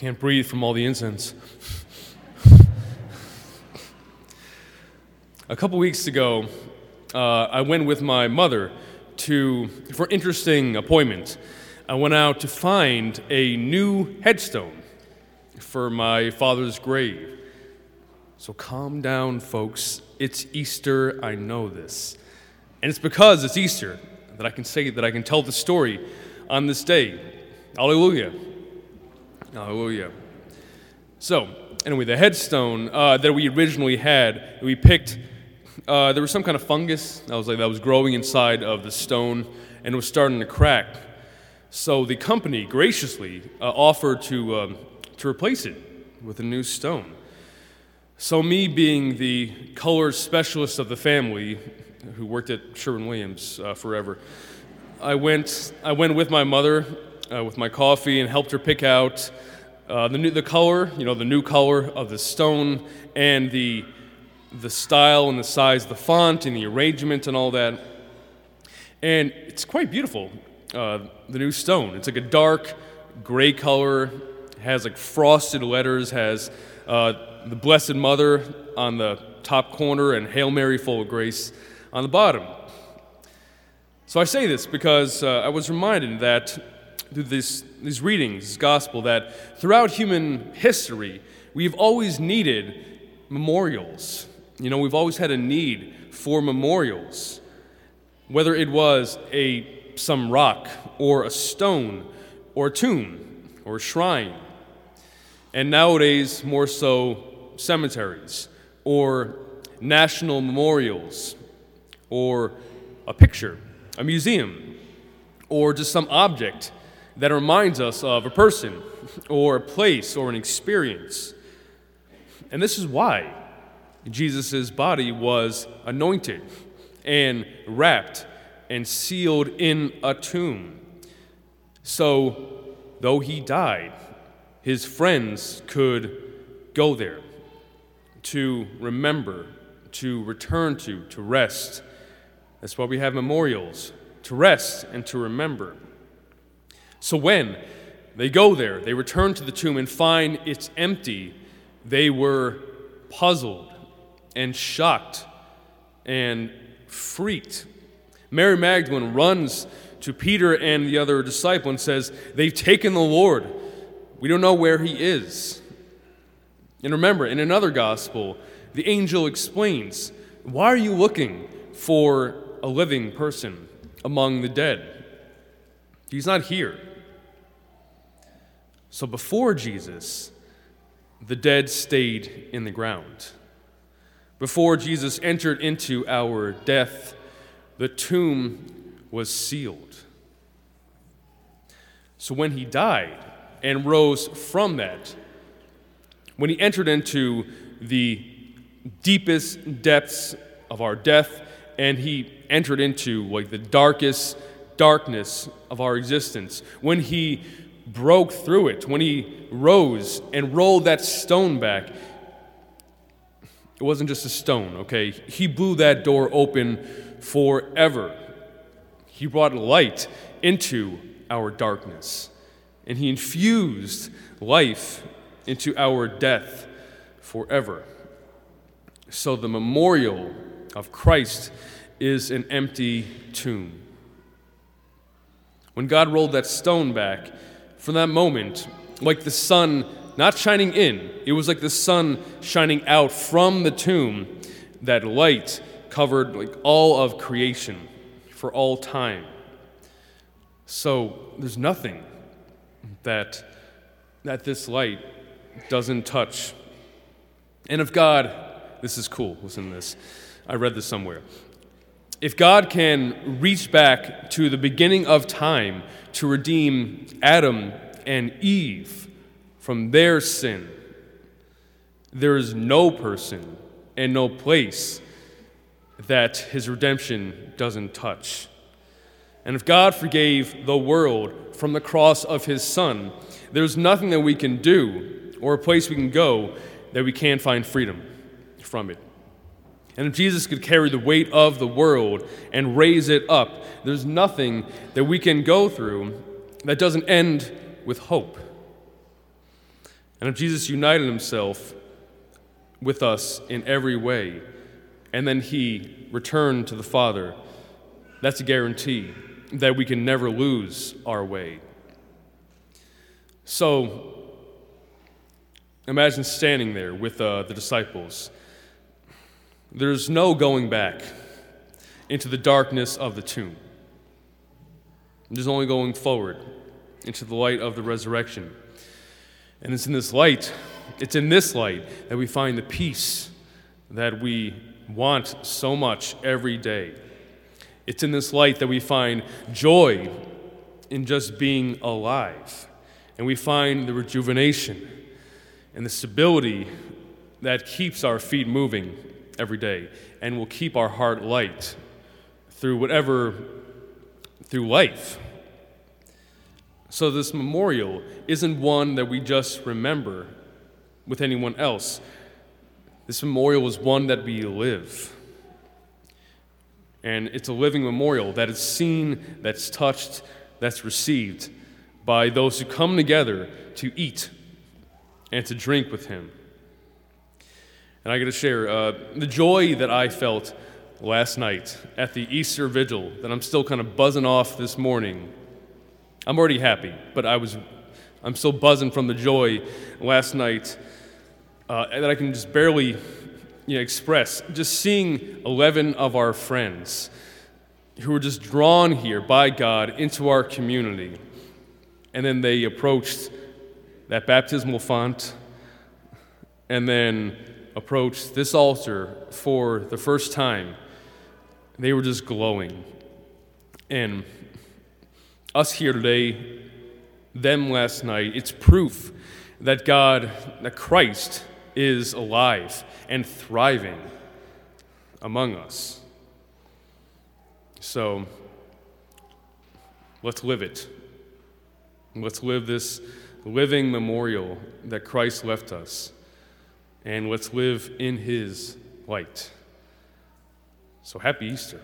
Can't breathe from all the incense. A couple weeks ago, uh, I went with my mother to for interesting appointment. I went out to find a new headstone for my father's grave. So calm down, folks. It's Easter. I know this. And it's because it's Easter that I can say that I can tell the story on this day. Hallelujah. Hallelujah. So, anyway, the headstone uh, that we originally had, we picked, uh, there was some kind of fungus that was like that was growing inside of the stone, and it was starting to crack. So the company graciously uh, offered to um, to replace it with a new stone. So me being the color specialist of the family, who worked at Sherwin Williams uh, forever, I went I went with my mother uh, with my coffee and helped her pick out uh, the, new, the color, you know, the new color of the stone and the, the style and the size of the font and the arrangement and all that. And it's quite beautiful, uh, the new stone. It's like a dark gray color, has like frosted letters, has uh, the Blessed Mother on the top corner and Hail Mary full of grace on the bottom. So I say this because uh, I was reminded that through this, these readings, this gospel, that throughout human history, we've always needed memorials. You know, we've always had a need for memorials, whether it was a some rock or a stone or a tomb or a shrine. And nowadays, more so, cemeteries or national memorials or a picture, a museum, or just some object that reminds us of a person or a place or an experience. And this is why Jesus' body was anointed and wrapped and sealed in a tomb. So, though he died, his friends could go there to remember, to return to, to rest. That's why we have memorials to rest and to remember. So when they go there, they return to the tomb and find it's empty, they were puzzled and shocked and freaked. Mary Magdalene runs to Peter and the other disciple and says, They've taken the Lord. We don't know where he is. And remember, in another gospel, the angel explains, Why are you looking for a living person among the dead? He's not here. So before Jesus, the dead stayed in the ground. Before Jesus entered into our death, the tomb was sealed. So when he died and rose from that, when he entered into the deepest depths of our death and he entered into like the darkest darkness of our existence, when he broke through it, when he rose and rolled that stone back, it wasn't just a stone, okay? He blew that door open forever. He brought light into our darkness, and he infused life into our death forever. So the memorial of Christ is an empty tomb. When God rolled that stone back, from that moment, like the sun not shining in, it was like the sun shining out from the tomb. That light covered like all of creation for all time. So there's nothing that that this light doesn't touch. And if God, this is cool, listen to this. I read this somewhere. If God can reach back to the beginning of time to redeem Adam and Eve from their sin, there is no person and no place that his redemption doesn't touch. And if God forgave the world from the cross of his Son, there's nothing that we can do or a place we can go that we can't find freedom from it. And if Jesus could carry the weight of the world and raise it up, there's nothing that we can go through that doesn't end with hope. And if Jesus united himself with us in every way, and then he returned to the Father, that's a guarantee that we can never lose our way. So, imagine standing there with uh, the disciples. There's no going back into the darkness of the tomb. There's only going forward into the light of the resurrection. And it's in this light, it's in this light that we find the peace that we want so much every day. It's in this light that we find joy in just being alive. And we find the rejuvenation and the stability that keeps our feet moving every day and will keep our heart light through whatever, through life. So, this memorial isn't one that we just remember with anyone else. This memorial is one that we live. And it's a living memorial that is seen, that's touched, that's received by those who come together to eat and to drink with Him. And I got to share uh, the joy that I felt last night at the Easter Vigil that I'm still kind of buzzing off this morning. I'm already happy, but I was, I'm still buzzing from the joy last night uh, that I can just barely you know, express. Just seeing 11 of our friends who were just drawn here by God into our community, and then they approached that baptismal font, and then approached this altar for the first time they were just glowing. And us here today, them last night, it's proof that God, that Christ is alive and thriving among us. So let's live it. Let's live this living memorial that Christ left us, and let's live in his light. So happy Easter.